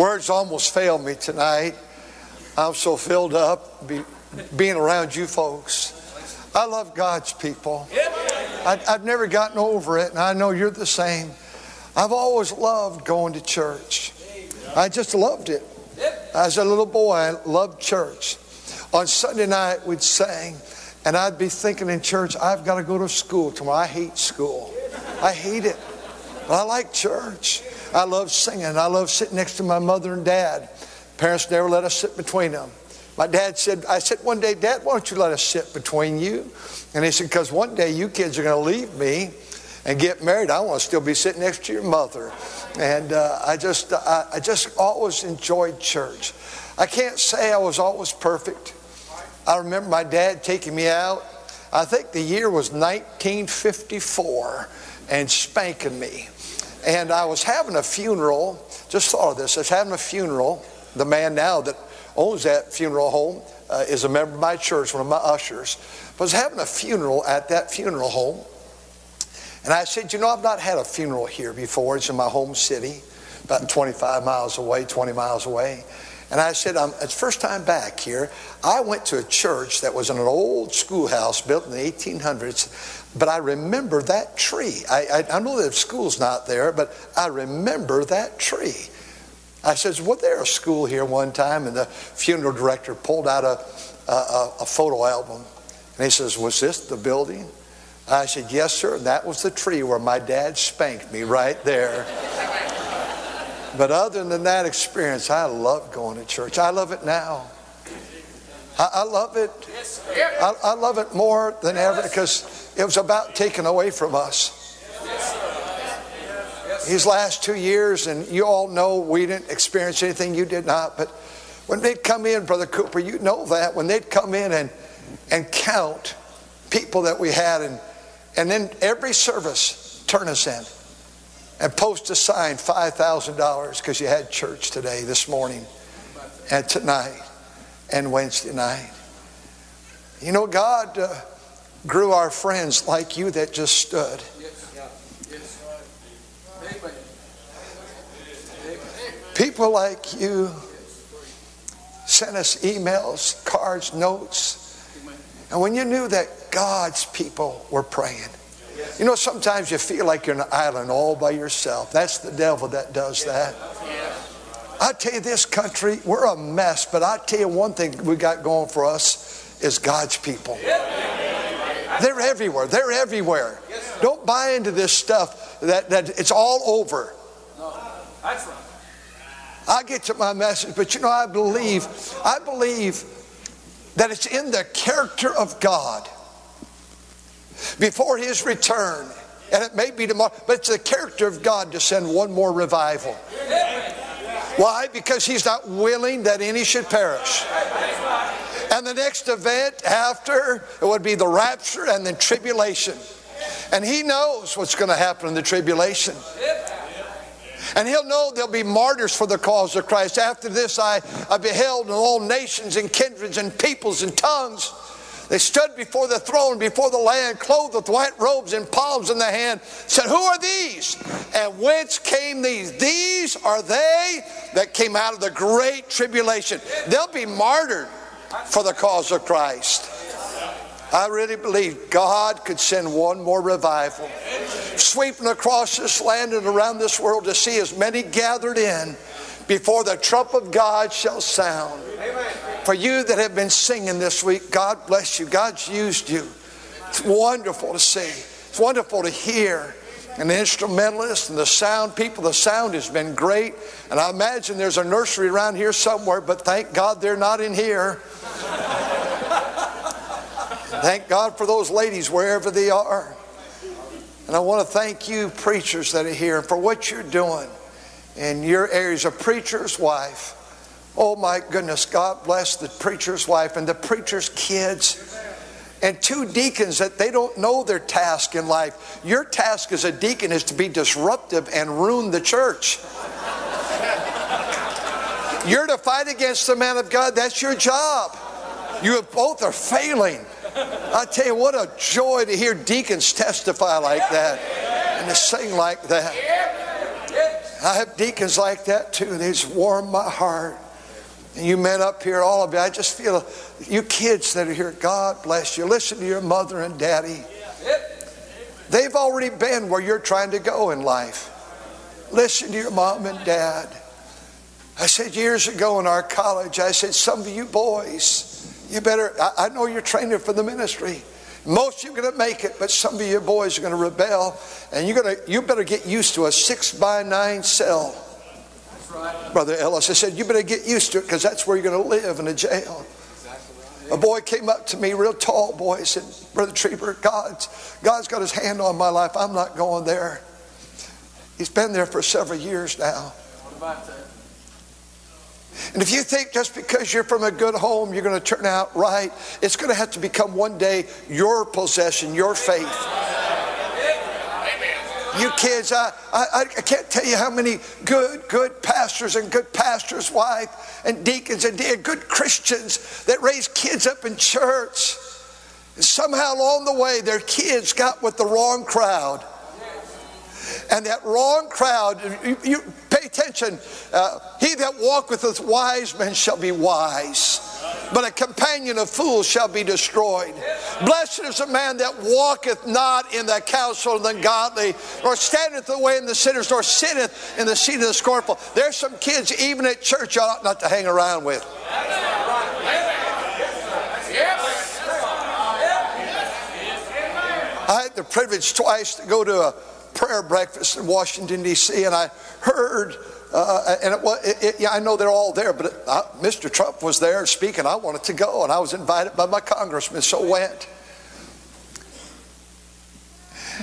Words almost failed me tonight. I'm so filled up be, being around you folks. I love God's people. I, I've never gotten over it, and I know you're the same. I've always loved going to church. I just loved it. As a little boy, I loved church. On Sunday night, we'd sing, and I'd be thinking in church, I've got to go to school tomorrow. I hate school. I hate it. But I like church. I love singing. I love sitting next to my mother and dad. Parents never let us sit between them. My dad said, I said one day, Dad, why don't you let us sit between you? And he said, because one day you kids are going to leave me and get married. I want to still be sitting next to your mother. And uh, I just, I, I just always enjoyed church. I can't say I was always perfect. I remember my dad taking me out. I think the year was 1954 and spanking me. And I was having a funeral. Just thought of this. I was having a funeral. The man now that owns that funeral home uh, is a member of my church, one of my ushers. I was having a funeral at that funeral home. And I said, You know, I've not had a funeral here before. It's in my home city, about 25 miles away, 20 miles away. And I said, um, It's first time back here. I went to a church that was in an old schoolhouse built in the 1800s but I remember that tree. I, I, I know that school's not there, but I remember that tree. I says, "Was there a school here one time?" And the funeral director pulled out a, a, a photo album, and he says, "Was this the building?" I said, "Yes, sir. That was the tree where my dad spanked me right there." But other than that experience, I love going to church. I love it now. I, I love it. I, I love it more than ever because it was about taken away from us. These last two years, and you all know we didn't experience anything you did not, but when they'd come in, Brother Cooper, you know that, when they'd come in and, and count people that we had, and, and then every service turn us in and post a sign $5,000 because you had church today, this morning, and tonight, and Wednesday night. You know, God. Uh, grew our friends like you that just stood. People like you sent us emails, cards, notes. And when you knew that God's people were praying, you know, sometimes you feel like you're an island all by yourself. That's the devil that does that. I tell you, this country, we're a mess, but I tell you one thing we got going for us is God's people. They're everywhere. They're everywhere. Don't buy into this stuff that, that it's all over. That's. I get to my message, but you know, I believe, I believe that it's in the character of God before his return. And it may be tomorrow, but it's the character of God to send one more revival. Why? Because he's not willing that any should perish. And the next event after it would be the rapture and then tribulation. And he knows what's going to happen in the tribulation. And he'll know there'll be martyrs for the cause of Christ. After this, I, I beheld all nations and kindreds and peoples and tongues. They stood before the throne, before the land, clothed with white robes and palms in the hand, said, Who are these? And whence came these? These are they that came out of the great tribulation. They'll be martyred for the cause of Christ. I really believe God could send one more revival, sweeping across this land and around this world to see as many gathered in before the trump of God shall sound. For you that have been singing this week, God bless you. God's used you. It's wonderful to see. It's wonderful to hear. And the instrumentalists and the sound people, the sound has been great. And I imagine there's a nursery around here somewhere, but thank God they're not in here. thank God for those ladies wherever they are. And I want to thank you, preachers that are here, for what you're doing in your areas. A preacher's wife. Oh my goodness, God bless the preacher's wife and the preacher's kids. And two deacons that they don't know their task in life. Your task as a deacon is to be disruptive and ruin the church. You're to fight against the man of God. That's your job. You both are failing. I tell you, what a joy to hear deacons testify like that and to sing like that. I have deacons like that too. They just warm my heart. And you men up here, all of you, I just feel you kids that are here, God bless you. Listen to your mother and daddy. They've already been where you're trying to go in life. Listen to your mom and dad. I said years ago in our college, I said, some of you boys, you better, I, I know you're training for the ministry. Most of you are going to make it, but some of you boys are going to rebel, and you're going to, you better get used to a six by nine cell. Right. Brother Ellis, I said, you better get used to it because that's where you're going to live in a jail. A boy came up to me, real tall boy, said, Brother Trieber, God's, God's got his hand on my life. I'm not going there. He's been there for several years now. And if you think just because you're from a good home, you're going to turn out right, it's going to have to become one day your possession, your faith. You kids, I, I, I can't tell you how many good, good pastors and good pastors' wife and deacons and good Christians that raise kids up in church. And somehow along the way, their kids got with the wrong crowd. And that wrong crowd, you, you pay attention. Uh, he that walketh with wise men shall be wise, but a companion of fools shall be destroyed. Blessed is the man that walketh not in the counsel of the ungodly, nor standeth the way in the sinners, nor sitteth in the seat of the scornful. There's some kids, even at church, you ought not to hang around with. I had the privilege twice to go to a prayer breakfast in Washington, D.C., and I heard, uh, and it, it, it, yeah, I know they're all there, but uh, Mr. Trump was there speaking. I wanted to go, and I was invited by my congressman, so went.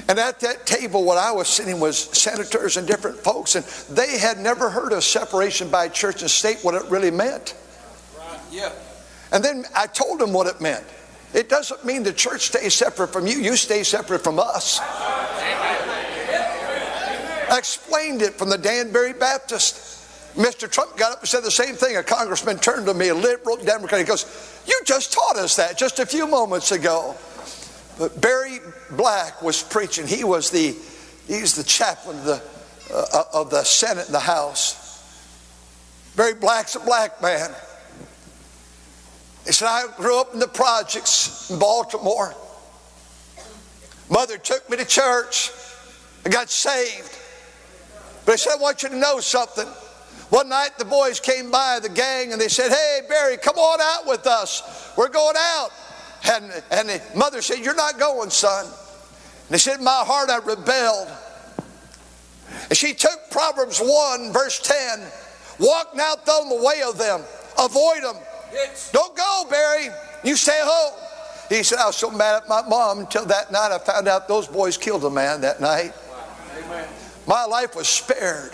And at that table, what I was sitting was senators and different folks, and they had never heard of separation by church and state, what it really meant. Right. Yeah. And then I told them what it meant. It doesn't mean the church stays separate from you, you stay separate from us. I explained it from the Danbury Baptist. Mr. Trump got up and said the same thing. A congressman turned to me, a liberal Democrat. He goes, You just taught us that just a few moments ago. But Barry Black was preaching. He was the, he's the chaplain of the, uh, of the Senate and the House. Barry Black's a black man. He said, I grew up in the projects in Baltimore. Mother took me to church. I got saved. But I said, I want you to know something. One night the boys came by, the gang, and they said, Hey, Barry, come on out with us. We're going out. And, and the mother said, You're not going, son. And they said, In my heart I rebelled. And she took Proverbs 1, verse 10 Walk not on the way of them, avoid them. Yes. Don't go, Barry. You stay home. He said, I was so mad at my mom until that night I found out those boys killed a man that night. Wow. Amen. My life was spared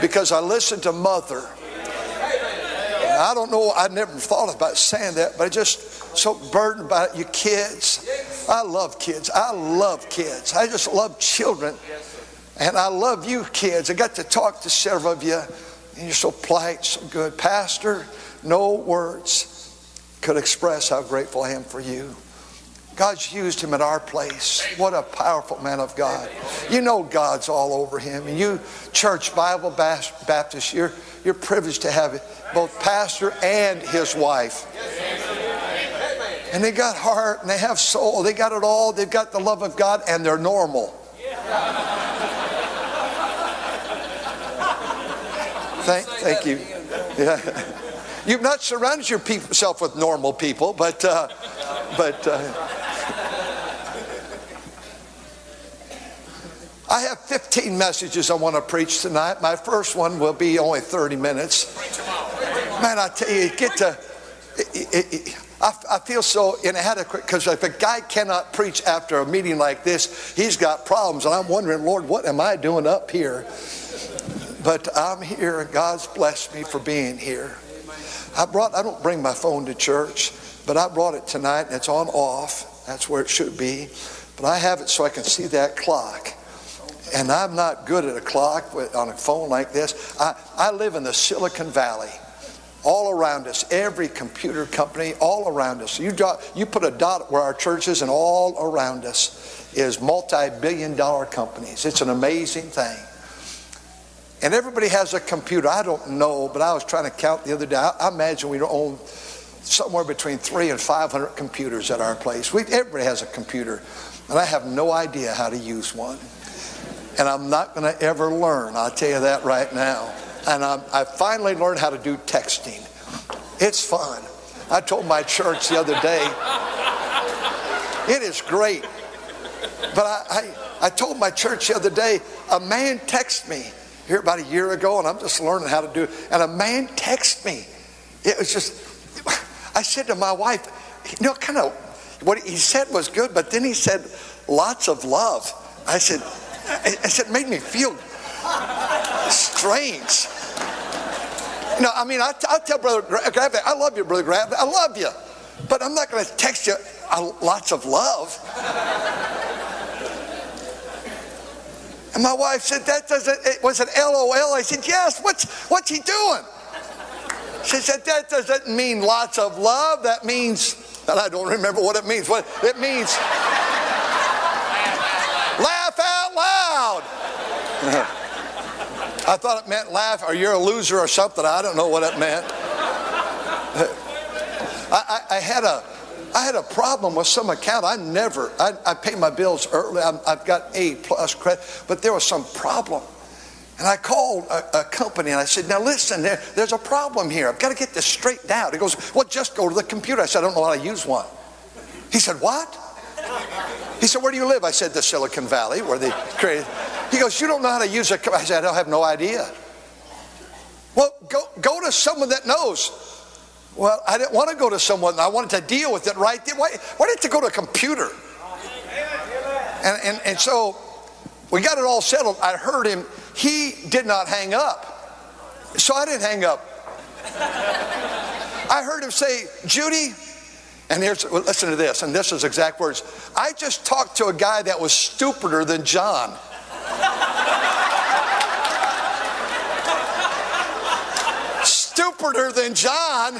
because I listened to mother. I don't know, I never thought about saying that, but I just so burdened about it. You kids, I love kids. I love kids. I just love children. And I love you kids. I got to talk to several of you, and you're so polite, so good. Pastor, no words could express how grateful I am for you. God's used him in our place. What a powerful man of God. You know God's all over him. And you, Church Bible Baptist, you're, you're privileged to have both pastor and his wife. And they got heart and they have soul. They got it all. They've got the love of God and they're normal. Thank, thank you. Yeah. You've not surrounded yourself with normal people, but, uh, but, uh, I have 15 messages I want to preach tonight. My first one will be only 30 minutes. Man, I tell you, get to. I feel so inadequate because if a guy cannot preach after a meeting like this, he's got problems. And I'm wondering, Lord, what am I doing up here? But I'm here and God's blessed me for being here. I brought, I don't bring my phone to church, but I brought it tonight and it's on off. That's where it should be. But I have it so I can see that clock and I'm not good at a clock on a phone like this. I, I live in the Silicon Valley. All around us, every computer company, all around us. You, dot, you put a dot where our church is, and all around us is multi billion dollar companies. It's an amazing thing. And everybody has a computer. I don't know, but I was trying to count the other day. I, I imagine we own somewhere between three and 500 computers at our place. We, everybody has a computer, and I have no idea how to use one. And I'm not going to ever learn, I'll tell you that right now. And I'm, I finally learned how to do texting. It's fun. I told my church the other day, it is great. But I, I, I told my church the other day, a man texted me here about a year ago, and I'm just learning how to do it. And a man texted me. It was just, I said to my wife, you know, kind of what he said was good, but then he said lots of love. I said, Said, it made me feel strange. Know, I mean, I, tell Brother Gravity, I love you, Brother Gravity, I love you. But I'm not going to text you uh, lots of love. And my wife said, that doesn't, it was it LOL? I said, yes, what's, what's he doing? She said, that doesn't mean lots of love. That means, and I don't remember what it means. What it means, laugh out loud. I thought it meant laugh or you're a loser or something. I don't know what it meant. I, I, I had a I had a problem with some account. I never, I, I pay my bills early. i have got A plus credit, but there was some problem. And I called a, a company and I said, now listen, there, there's a problem here. I've got to get this straightened out. He goes, well, just go to the computer. I said, I don't know how to use one. He said, what? He said, where do you live? I said, the Silicon Valley, where they created. He goes, you don't know how to use a I said, I have no idea. Well, go, go to someone that knows. Well, I didn't want to go to someone. I wanted to deal with it right there. Why, why did you go to a computer? And, and, and so we got it all settled. I heard him. He did not hang up. So I didn't hang up. I heard him say, Judy, and here's, well, listen to this, and this is exact words. I just talked to a guy that was stupider than John. stupider than John.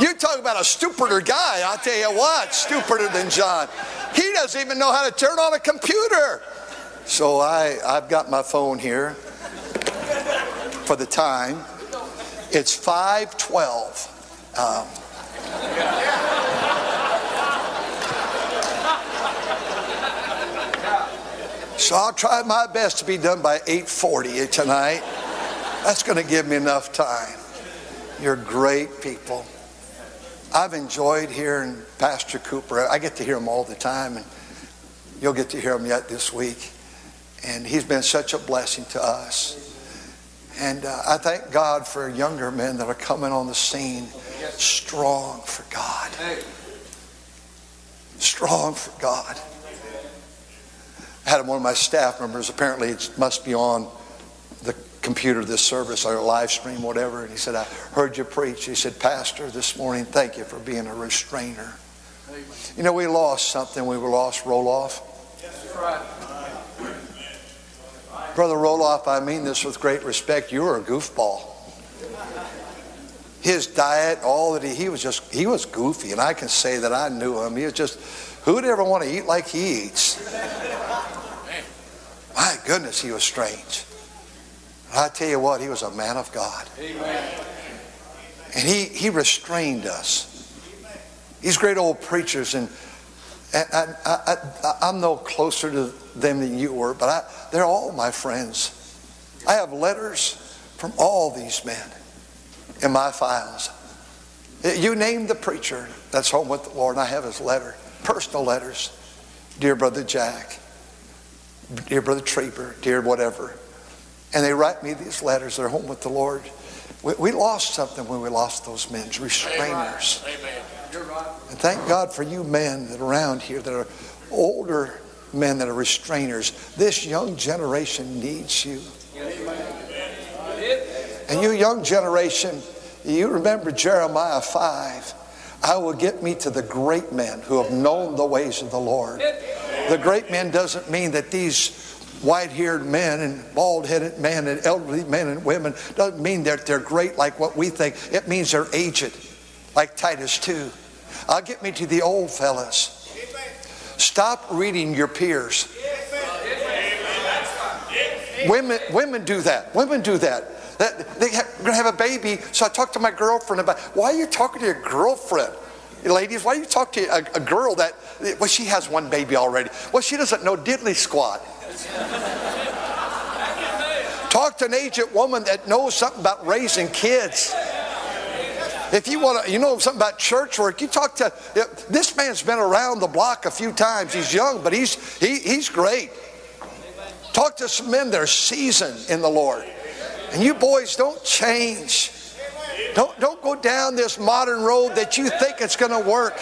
You talk about a stupider guy, I'll tell you what, stupider than John. He doesn't even know how to turn on a computer. So I, I've got my phone here for the time. It's 512. Um, so I'll try my best to be done by 840 tonight. That's going to give me enough time. You're great people. I've enjoyed hearing Pastor Cooper. I get to hear him all the time, and you'll get to hear him yet this week. And he's been such a blessing to us. And uh, I thank God for younger men that are coming on the scene strong for God. Strong for God. I had one of my staff members, apparently it must be on the computer this service or live stream, whatever. And he said, I heard you preach. He said, Pastor, this morning, thank you for being a restrainer. You know, we lost something. We were lost Roloff. Yes, right. Brother Roloff, I mean this with great respect. You were a goofball. His diet, all that he, he was just, he was goofy. And I can say that I knew him. He was just, who would ever want to eat like he eats? My goodness, he was strange. I tell you what, he was a man of God. Amen. And he, he restrained us. These great old preachers, and, and I, am no closer to them than you were, but I, they're all my friends. I have letters from all these men in my files. You name the preacher that's home with the Lord, and I have his letter, personal letters. Dear Brother Jack, dear Brother Trieber, dear whatever. And they write me these letters. They're home with the Lord. We, we lost something when we lost those men, restrainers. Amen. And thank God for you men that are around here that are older men that are restrainers. This young generation needs you. And you young generation, you remember Jeremiah 5. I will get me to the great men who have known the ways of the Lord. The great men doesn't mean that these white haired men and bald headed men and elderly men and women doesn't mean that they're great like what we think. It means they're aged, like Titus 2. I'll get me to the old fellas. Stop reading your peers. Women, women do that. Women do that. That they are going to have a baby. So I talked to my girlfriend about why are you talking to your girlfriend? Ladies, why do you talk to a, a girl that, well, she has one baby already? Well, she doesn't know diddly squat. Talk to an aged woman that knows something about raising kids. If you want to, you know something about church work, you talk to this man's been around the block a few times. He's young, but he's he, he's great. Talk to some men that are seasoned in the Lord. And you boys don't change. Don't, don't go down this modern road that you think it's going to work.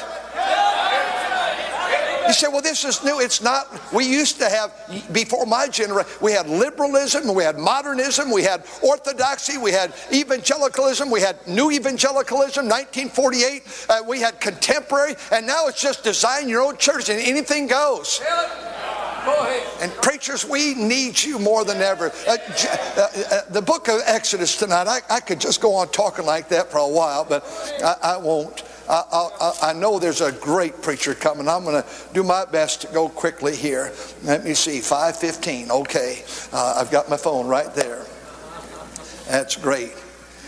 You say, well, this is new. It's not. We used to have, before my generation, we had liberalism, we had modernism, we had orthodoxy, we had evangelicalism, we had new evangelicalism, 1948, uh, we had contemporary, and now it's just design your own church and anything goes. And preachers, we need you more than ever. Uh, uh, uh, the book of Exodus tonight, I, I, could just go on talking like that for a while, but I, I won't. I, I, I, know there's a great preacher coming. I'm going to do my best to go quickly here. Let me see, 515. Okay, uh, I've got my phone right there. That's great.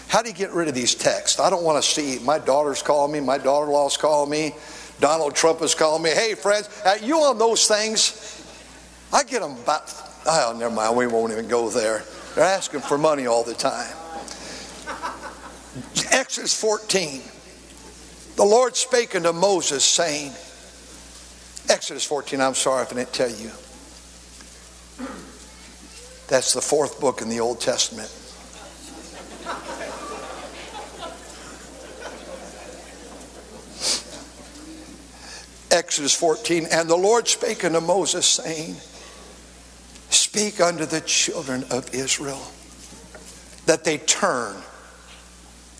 How do you get rid of these texts? I don't want to see my daughter's calling me, my daughter-in-law's calling me, Donald Trump is calling me. Hey, friends, uh, you on those things? I get them about, oh, never mind, we won't even go there. They're asking for money all the time. Exodus 14. The Lord spake unto Moses, saying, Exodus 14, I'm sorry if I didn't tell you. That's the fourth book in the Old Testament. Exodus 14, and the Lord spake unto Moses, saying, Speak unto the children of Israel that they turn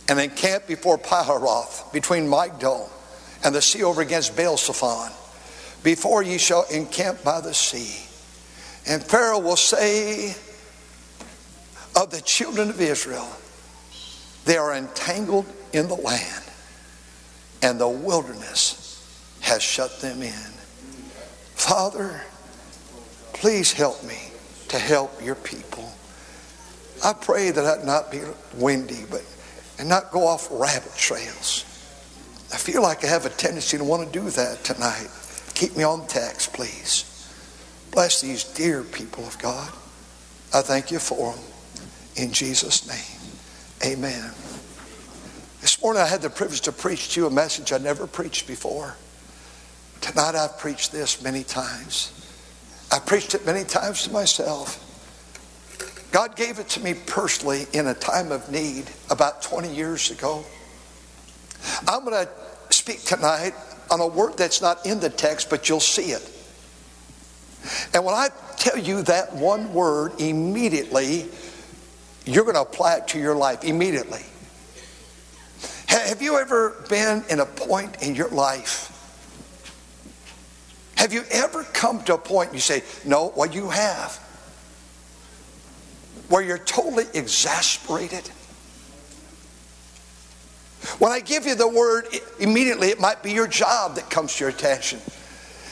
and encamp before Pihahiroth, between Migdol and the sea over against Baal Zephon, before ye shall encamp by the sea. And Pharaoh will say of the children of Israel, they are entangled in the land, and the wilderness has shut them in. Father, please help me to help your people. I pray that I'd not be windy, but and not go off rabbit trails. I feel like I have a tendency to want to do that tonight. Keep me on text, please. Bless these dear people of God. I thank you for them. In Jesus' name, amen. This morning I had the privilege to preach to you a message I never preached before. Tonight I've preached this many times. I preached it many times to myself. God gave it to me personally in a time of need about 20 years ago. I'm going to speak tonight on a word that's not in the text, but you'll see it. And when I tell you that one word immediately, you're going to apply it to your life immediately. Have you ever been in a point in your life? Have you ever come to a point you say, No, well, you have where you're totally exasperated? When I give you the word, immediately it might be your job that comes to your attention.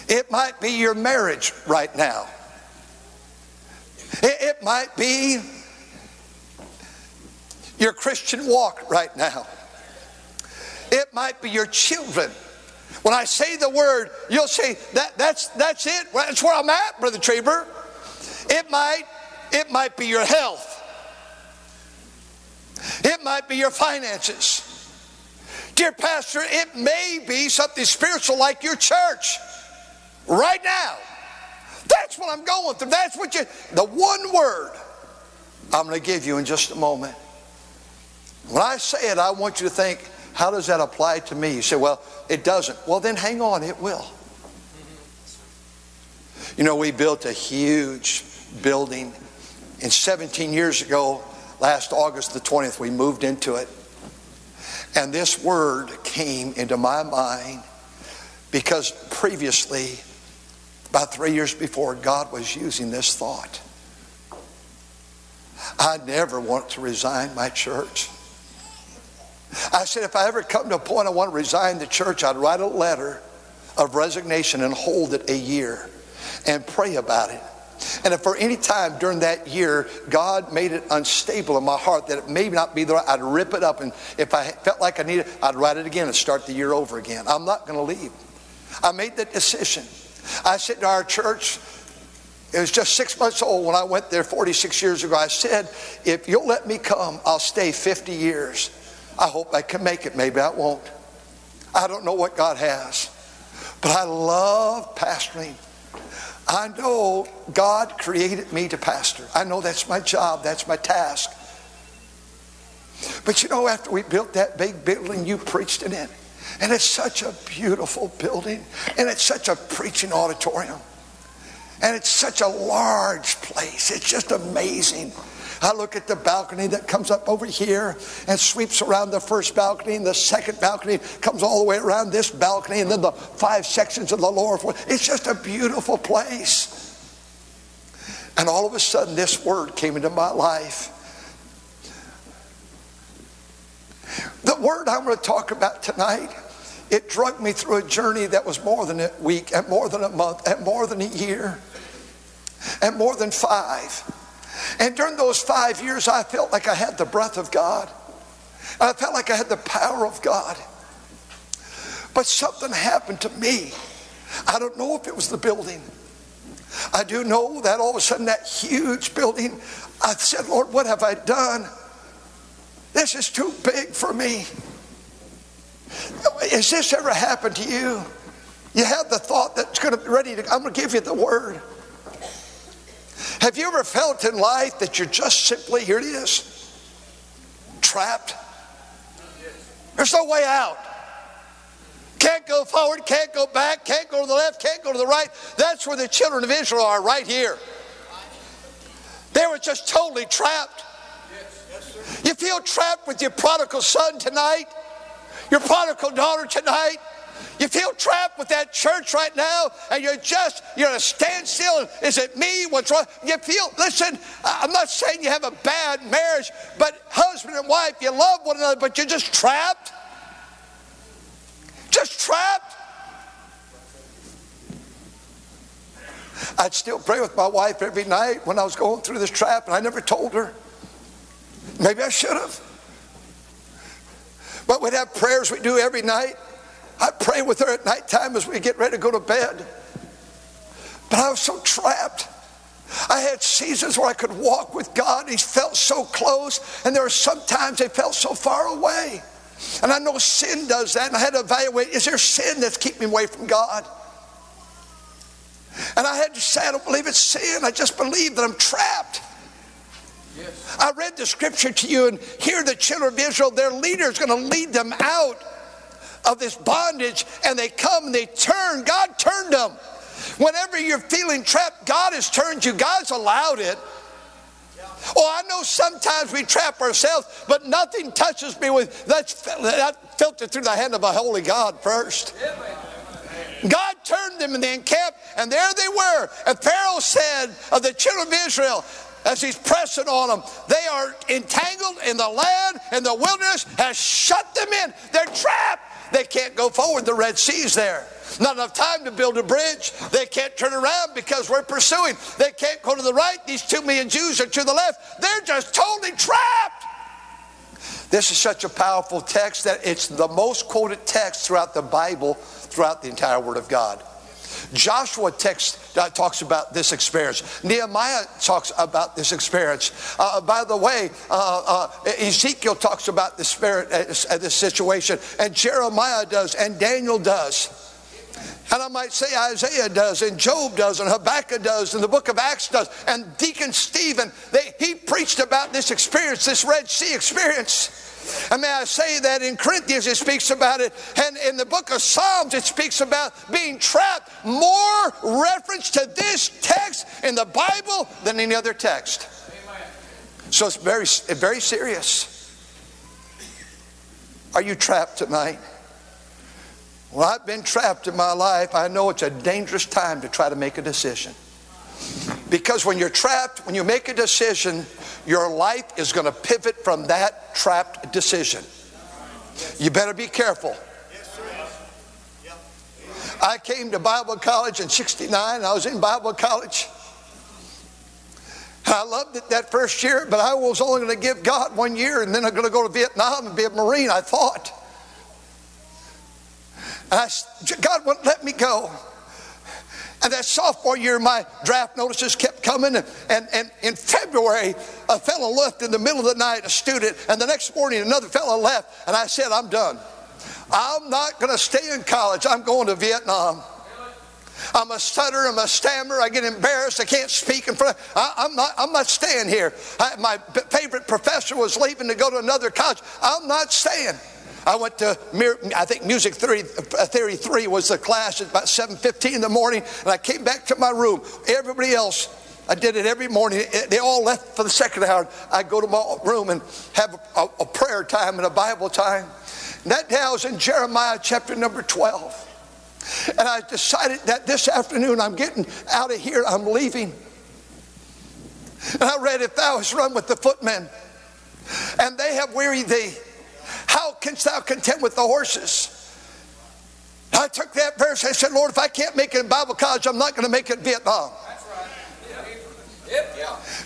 It might be your marriage right now. It, might be your Christian walk right now. It might be your children. When I say the word, you'll say, that, that's, that's it. That's where I'm at, Brother Trieber. It might it might be your health. It might be your finances. Dear Pastor, it may be something spiritual like your church right now. That's what I'm going through. That's what you, the one word I'm going to give you in just a moment. When I say it, I want you to think, how does that apply to me? You say, well, it doesn't. Well, then hang on, it will. You know, we built a huge building and 17 years ago, last August the 20th, we moved into it. And this word came into my mind because previously, about three years before, God was using this thought. I never want to resign my church. I said, if I ever come to a point I want to resign the church, I'd write a letter of resignation and hold it a year and pray about it And if for any time during that year God made it unstable in my heart that it may not be the right, I'd rip it up. And if I felt like I needed it, I'd write it again and start the year over again. I'm not going to leave. I made that decision. I said to our church, it was just six months old when I went there 46 years ago. I said, if you'll let me come, I'll stay 50 years. I hope I can make it. Maybe I won't. I don't know what God has. But I love pastoring. I know God created me to pastor. I know that's my job, that's my task. But you know, after we built that big building, you preached in it. And it's such a beautiful building, and it's such a preaching auditorium. And it's such a large place. It's just amazing. I look at the balcony that comes up over here and sweeps around the first balcony, and the second balcony comes all the way around this balcony, and then the five sections of the lower floor. It's just a beautiful place. And all of a sudden, this word came into my life. The word I'm going to talk about tonight, it drug me through a journey that was more than a week, and more than a month, and more than a year, and more than five. And during those five years, I felt like I had the breath of God. I felt like I had the power of God. But something happened to me. I don't know if it was the building. I do know that all of a sudden, that huge building, I said, Lord, what have I done? This is too big for me. Has this ever happened to you? You have the thought that's going to be ready to, I'm going to give you the word. Have you ever felt in life that you're just simply, here it is, trapped? There's no way out. Can't go forward, can't go back, can't go to the left, can't go to the right. That's where the children of Israel are, right here. They were just totally trapped. You feel trapped with your prodigal son tonight, your prodigal daughter tonight. You feel trapped with that church right now, and you're just, you're a standstill. Is it me? What's wrong? You feel, listen, I'm not saying you have a bad marriage, but husband and wife, you love one another, but you're just trapped. Just trapped. I'd still pray with my wife every night when I was going through this trap, and I never told her. Maybe I should have. But we'd have prayers we do every night. I pray with her at nighttime as we get ready to go to bed. But I was so trapped. I had seasons where I could walk with God. He felt so close, and there were some times he felt so far away. And I know sin does that, and I had to evaluate is there sin that's keeping me away from God? And I had to say, I don't believe it's sin. I just believe that I'm trapped. Yes. I read the scripture to you, and here the children of Israel, their leader is going to lead them out of this bondage and they come and they turn. God turned them. Whenever you're feeling trapped, God has turned you. God's allowed it. Oh, I know sometimes we trap ourselves, but nothing touches me with that's that filtered through the hand of a holy God first. God turned them in the encamp, and there they were. And Pharaoh said of the children of Israel, as he's pressing on them, they are entangled in the land, and the wilderness has shut them in. They're trapped. They can't go forward. The Red Sea's there. Not enough time to build a bridge. They can't turn around because we're pursuing. They can't go to the right. These two million Jews are to the left. They're just totally trapped. This is such a powerful text that it's the most quoted text throughout the Bible, throughout the entire Word of God. Joshua text uh, talks about this experience. Nehemiah talks about this experience. Uh, by the way, uh, uh Ezekiel talks about the spirit uh, uh, this situation, and Jeremiah does, and Daniel does. And I might say Isaiah does, and Job does, and Habakkuk does, and the book of Acts does, and Deacon Stephen, they, he preached about this experience, this Red Sea experience. And may I say that in Corinthians it speaks about it, and in the book of Psalms it speaks about being trapped. More reference to this text in the Bible than any other text. So it's very, very serious. Are you trapped tonight? Well, I've been trapped in my life. I know it's a dangerous time to try to make a decision. Because when you're trapped, when you make a decision, your life is going to pivot from that trapped decision. You better be careful. I came to Bible college in 69. I was in Bible college. I loved it that first year, but I was only going to give God one year and then I'm going to go to Vietnam and be a Marine, I thought. I, God wouldn't let me go. And that sophomore year, my draft notices kept coming. And, and, and, in February, a fellow left in the middle of the night, a student, and the next morning, another fellow left. And I said, I'm done. I'm not going to stay in college. I'm going to Vietnam. I'm a stutter, I'm a stammer, I get embarrassed, I can't speak in front. I, am not, I'm not staying here. I, my favorite professor was leaving to go to another college. I'm not staying. I went to, I think Music Theory, uh, Theory 3 was the class at about 7.15 in the morning, and I came back to my room. Everybody else, I did it every morning. They all left for the second hour. I go to my room and have a, a prayer time and a Bible time. And that day I was in Jeremiah chapter number 12. And I decided that this afternoon I'm getting out of here, I'm leaving. And I read, If thou hast run with the footmen, and they have wearied thee, how canst thou contend with the horses? I took that verse. I said, Lord, if I can't make it in Bible college, I'm not going to make it in Vietnam.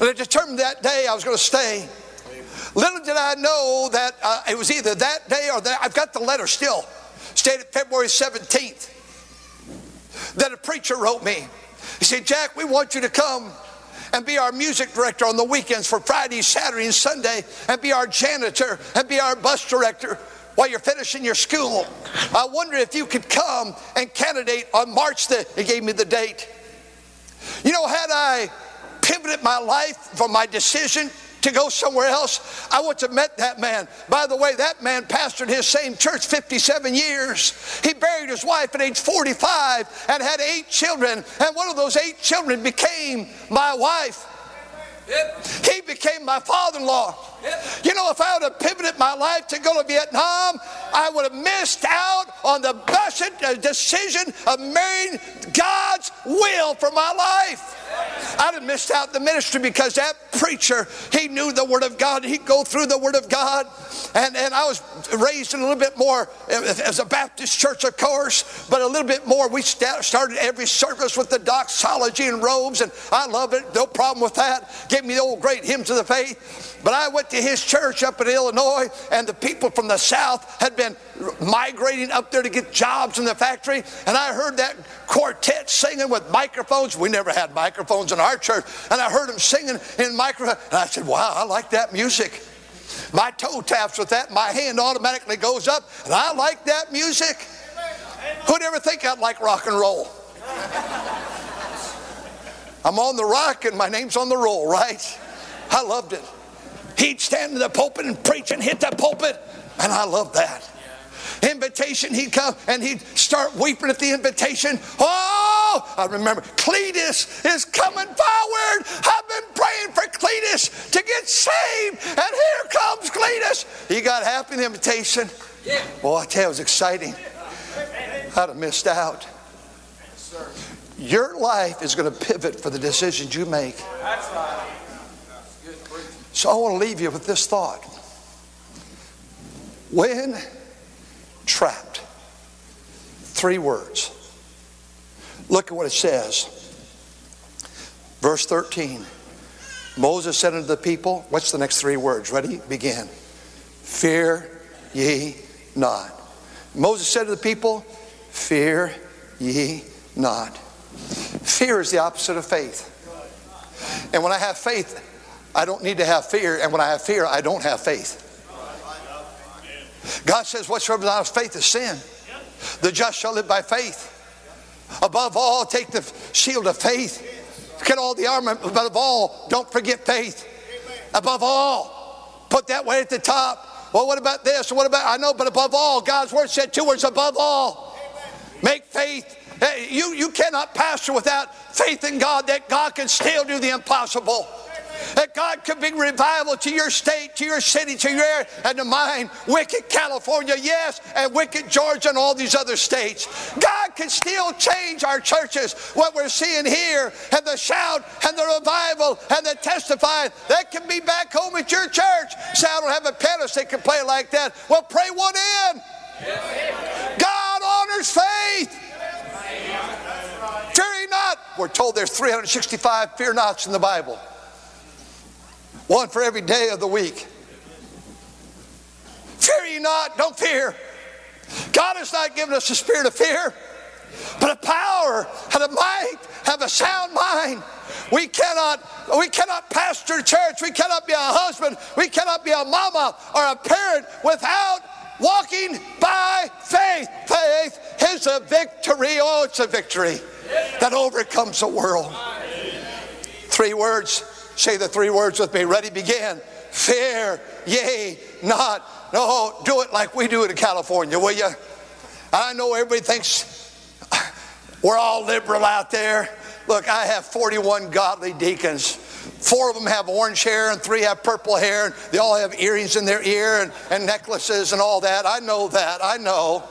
And I determined that day I was going to stay. Little did I know that uh, it was either that day or that. I've got the letter still, stated February 17th, that a preacher wrote me. He said, Jack, we want you to come and be our music director on the weekends for Friday, Saturday, and Sunday, and be our janitor and be our bus director while you're finishing your school. I wonder if you could come and candidate on March the, he gave me the date. You know, had I pivoted my life from my decision to go somewhere else, I would have met that man. By the way, that man pastored his same church 57 years. He buried his wife at age 45 and had eight children, and one of those eight children became my wife. He became my father in law. You know, if I would have pivoted my life to go to Vietnam, I would have missed out on the blessed uh, decision of marrying God's will for my life. I'd have missed out the ministry because that preacher, he knew the Word of God. He'd go through the Word of God. And, and I was raised in a little bit more as a Baptist church, of course, but a little bit more. We started every service with the doxology and robes, and I love it. No problem with that. Gave me the old great hymns of the faith. But I went to his church up in Illinois, and the people from the South had been migrating up there to get jobs in the factory. And I heard that quartet singing with microphones. We never had microphones in our church. And I heard them singing in microphone. And I said, wow, I like that music. My toe taps with that, my hand automatically goes up, and I like that music. Who'd ever think I'd like rock and roll? I'm on the rock and my name's on the roll, right? I loved it. He'd stand in the pulpit and preach and hit the pulpit, and I loved that invitation, he'd come and he'd start weeping at the invitation. Oh, I remember Cletus is coming forward. I've been praying for Cletus to get saved, and here comes Cletus. He got half an invitation. Boy, I tell you, it was exciting. I'd have missed out. Your life is going to pivot for the decisions you make. So I want to leave you with this thought. When trapped. Three words. Look at what it says. Verse 13. Moses said unto the people, what's the next three words? Ready? Begin. Fear ye not. Moses said to the people, Fear ye not. Fear is the opposite of faith. And when I have faith, I don't need to have fear. And when I have fear, I don't have faith. God says, Whatsoever thou hast faith is sin. The just shall live by faith. Above all, take the shield of faith. Get all the armor. Above all, don't forget faith. Above all, put that way at the top. Well, what about this? What about, I know, but above all, God's word said two words above all. Make faith. You, you cannot pastor without faith in God that God can still do the impossible. That God could bring revival to your state, to your city, to your area, and to mine. Wicked California, yes, and wicked Georgia and all these other states. God can still change our churches. What we're seeing here, and the shout, and the revival, and the testifying, that can be back home at your church. Say, I don't have a pianist that can play like that. Well, pray one in. God honors faith. Fear not. We're told there's 365 fear nots in the Bible. One for every day of the week. Fear ye not, don't fear. God has not given us a spirit of fear, but a power and a might, have a sound mind. We cannot, we cannot pastor church. We cannot be a husband. We cannot be a mama or a parent without walking by faith. Faith is a victory. Oh, it's a victory that overcomes the world. Three words. Say the three words with me. Ready, begin. Fear, yea, not. No, do it like we do it in California, will you? I know everybody thinks we're all liberal out there. Look, I have 41 godly deacons. Four of them have orange hair and three have purple hair, and they all have earrings in their ear and, and necklaces and all that. I know that. I know.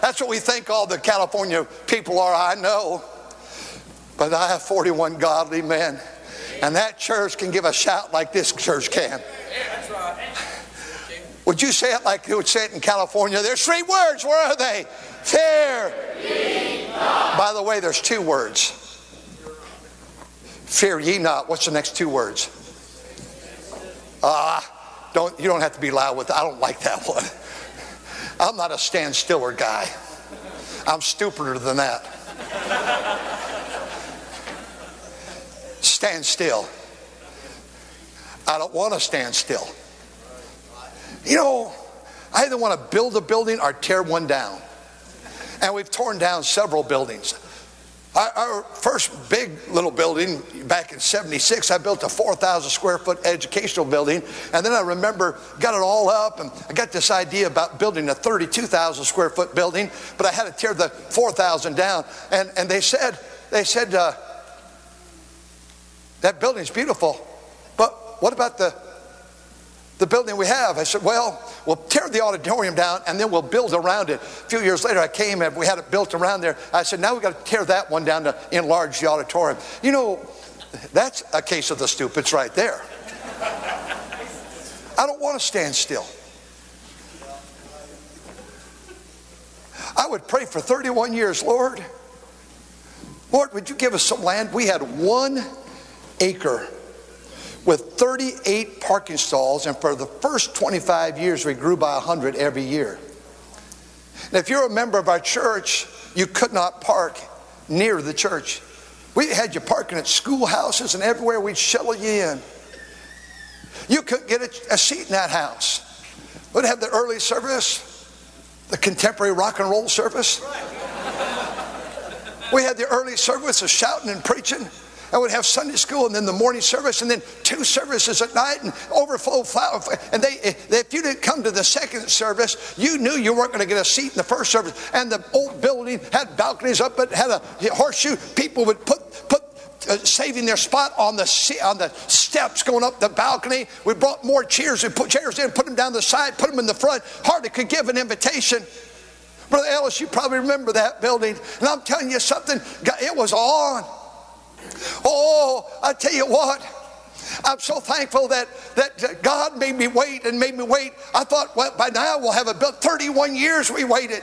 That's what we think all the California people are. I know. But I have 41 godly men. And that church can give a shout like this church can. Would you say it like you would say it in California? There's three words. Where are they? Fear. By the way, there's two words. Fear ye not. What's the next two words? Ah, uh, don't you don't have to be loud with. I don't like that one. I'm not a stand stiller guy. I'm stupider than that. Stand still. I don't want to stand still. You know, I either want to build a building or tear one down. And we've torn down several buildings. Our, first big little building back in 76, I built a 4,000 square foot educational building. And then I remember got it all up and I got this idea about building a 32,000 square foot building, but I had to tear the 4,000 down. And, and they said, they said, uh, that building's beautiful, but what about the the building we have. I said, well, we'll tear the auditorium down and then we'll build around it. A few years later, I came and we had it built around there. I said, now we've got to tear that one down to enlarge the auditorium. You know, that's a case of the stupids right there. I don't want to stand still. I would pray for 31 years, Lord. Lord, would you give us some land? We had one acre with 38 parking stalls, and for the first 25 years, we grew by 100 every year. And if you're a member of our church, you could not park near the church. We had you parking at schoolhouses and everywhere we'd shuttle you in. You couldn't get a, a seat in that house. We'd have the early service, the contemporary rock and roll service. We had the early service of shouting and preaching. I would have Sunday school and then the morning service and then two services at night and overflow flower. And they, if you didn't come to the second service, you knew you weren't going to get a seat in the first service. And the old building had balconies up, it had a horseshoe. People would put put uh, saving their spot on the on the steps going up the balcony. We brought more chairs. We put chairs in, put them down the side, put them in the front. Hardly could give an invitation. Brother Ellis, you probably remember that building. And I'm telling you something, it was on. Oh, I tell you what. I'm so thankful that, that God made me wait and made me wait. I thought, well, by now we'll have about 31 years we waited.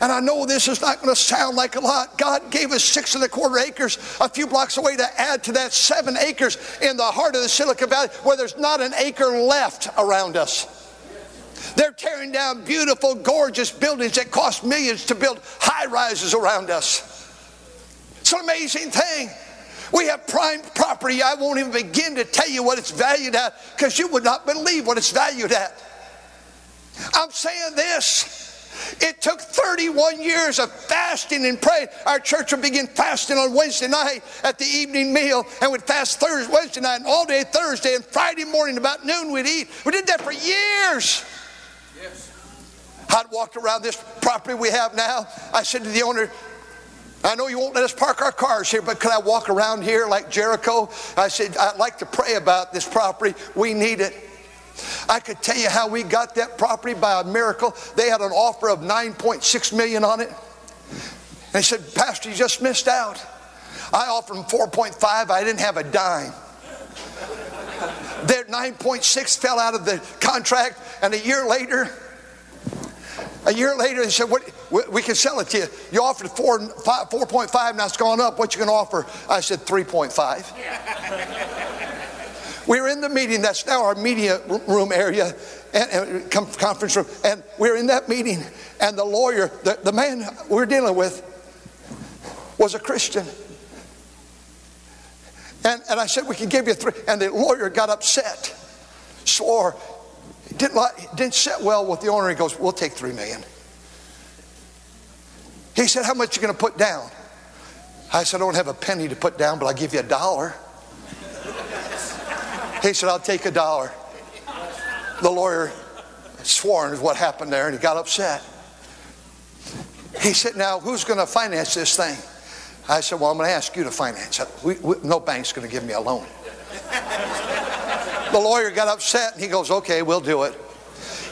And I know this is not going to sound like a lot. God gave us six and a quarter acres a few blocks away to add to that seven acres in the heart of the Silicon Valley where there's not an acre left around us. They're tearing down beautiful, gorgeous buildings that cost millions to build high rises around us. It's an amazing thing. We have prime property. I won't even begin to tell you what it's valued at because you would not believe what it's valued at. I'm saying this. It took 31 years of fasting and praying. Our church would begin fasting on Wednesday night at the evening meal and would fast Thursday, Wednesday night and all day Thursday and Friday morning about noon we'd eat. We did that for years. Yes. I'd walked around this property we have now. I said to the owner, I know you won't let us park our cars here, but could I walk around here like Jericho? I said, I'd like to pray about this property. We need it. I could tell you how we got that property by a miracle. They had an offer of 9.6 million on it. And they said, Pastor, you just missed out. I offered them 4.5. I didn't have a dime. Their 9.6 fell out of the contract, and a year later, a year later, they said, what, we can sell it to you. You offered 4, 5, 4.5, now it's gone up. What you going to offer? I said 3.5. We were in the meeting, that's now our media room area, and, and conference room, and we're in that meeting, and the lawyer, the, the man we're dealing with, was a Christian. And, and I said, We can give you three. And the lawyer got upset, swore, didn't, like, didn't sit well with the owner. He goes, We'll take three million. He said, How much you going to put down? I said, I don't have a penny to put down, but I'll give you a dollar. He said, I'll take a dollar. The lawyer swore is what happened there, and he got upset. He said, Now, who's going to finance this thing? I said, Well, I'm going to ask you to finance it. We, we, no bank's going to give me a loan. The lawyer got upset, and he goes, Okay, we'll do it.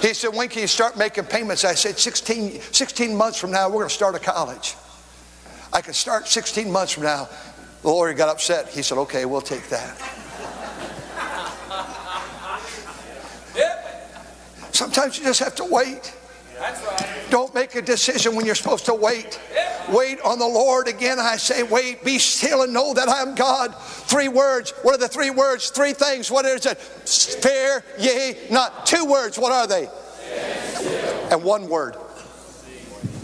He said, When can you start making payments? I said, 16, 16 months from now, we're going to start a college. I can start 16 months from now. The lawyer got upset. He said, Okay, we'll take that. Sometimes you just have to wait. Don't make a decision when you're supposed to wait. Wait on the Lord. Again, I say, wait, be still and know that I am God. Three words. What are the three words? Three things. What is it? Fear ye not. Two words. What are they? And one word.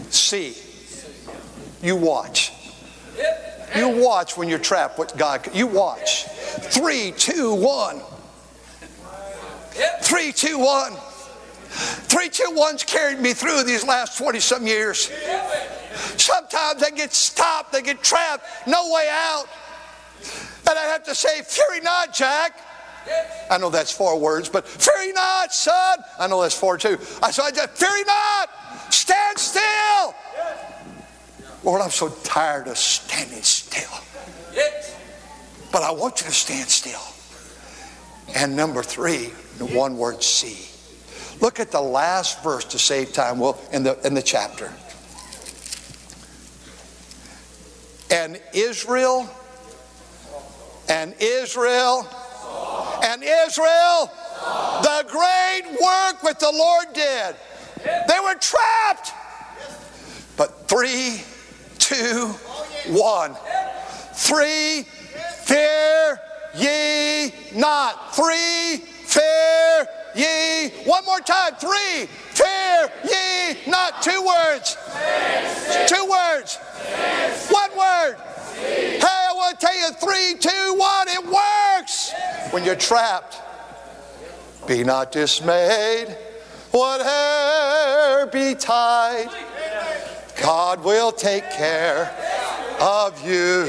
See. You watch. You watch when you're trapped with God. You watch. Three, two, one. Three, two, one. Three, two, one's carried me through these last 20 some years. Sometimes they get stopped, they get trapped, no way out. And I have to say, Fury not, Jack. I know that's four words, but fear not, son. I know that's four too. I so I just not, stand still. Lord, I'm so tired of standing still. But I want you to stand still. And number three, one word see. Look at the last verse to save time well, in, the, in the chapter. And Israel, and Israel, and Israel, the great work which the Lord did. They were trapped. But three, two, one. Three, fear ye not. Three, fear ye. One more time. Three. Fear ye not. Two words. Two words. One word. Hey, I want to tell you three, two, one. It works. When you're trapped, be not dismayed. Whatever betide, God will take care of you.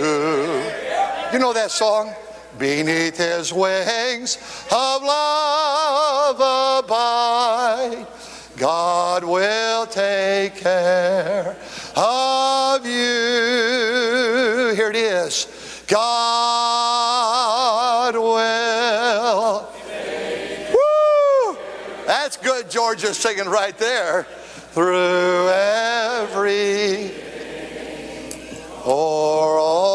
You know that song? Beneath his wings of love abide. God will take care of you. Here it is. God will. Woo! That's good, Georgia singing right there. Through every or all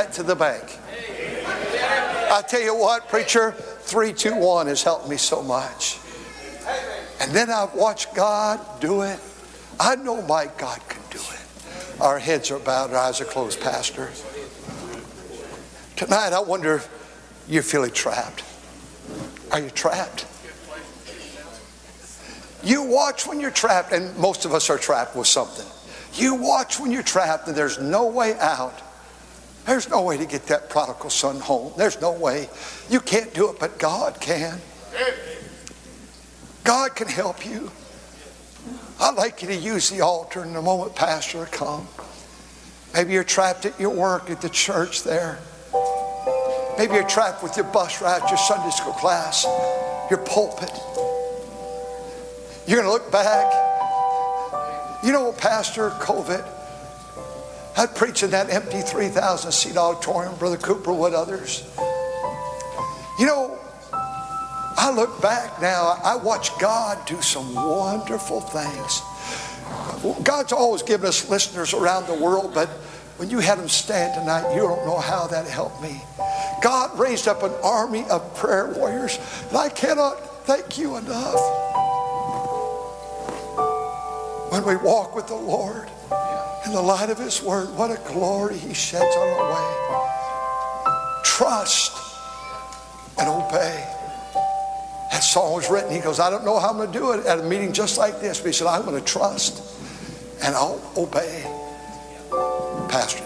that to the bank. I tell you what, preacher, 321 has helped me so much. And then I've watched God do it. I know my God can do it. Our heads are bowed, our eyes are closed, Pastor. Tonight, I wonder if you're feeling trapped. Are you trapped? You watch when you're trapped, and most of us are trapped with something. You watch when you're trapped and there's no way out. There's no way to get that prodigal son home. There's no way. You can't do it, but God can. God can help you. I'd like you to use the altar in the moment Pastor come. Maybe you're trapped at your work, at the church there. Maybe you're trapped with your bus ride, your Sunday school class, your pulpit. You're going to look back. You know, what, Pastor COVID, I'd preach in that empty 3,000 seat auditorium, Brother Cooper would others. You know, I look back now, I watch God do some wonderful things. God's always given us listeners around the world, but when you had them stand tonight, you don't know how that helped me. God raised up an army of prayer warriors, and I cannot thank you enough. When we walk with the Lord in the light of His Word, what a glory He sheds on our way. Trust and obey. That song was written. He goes, I don't know how I'm going to do it at a meeting just like this, but he said, I'm going to trust and I'll obey. Pastor,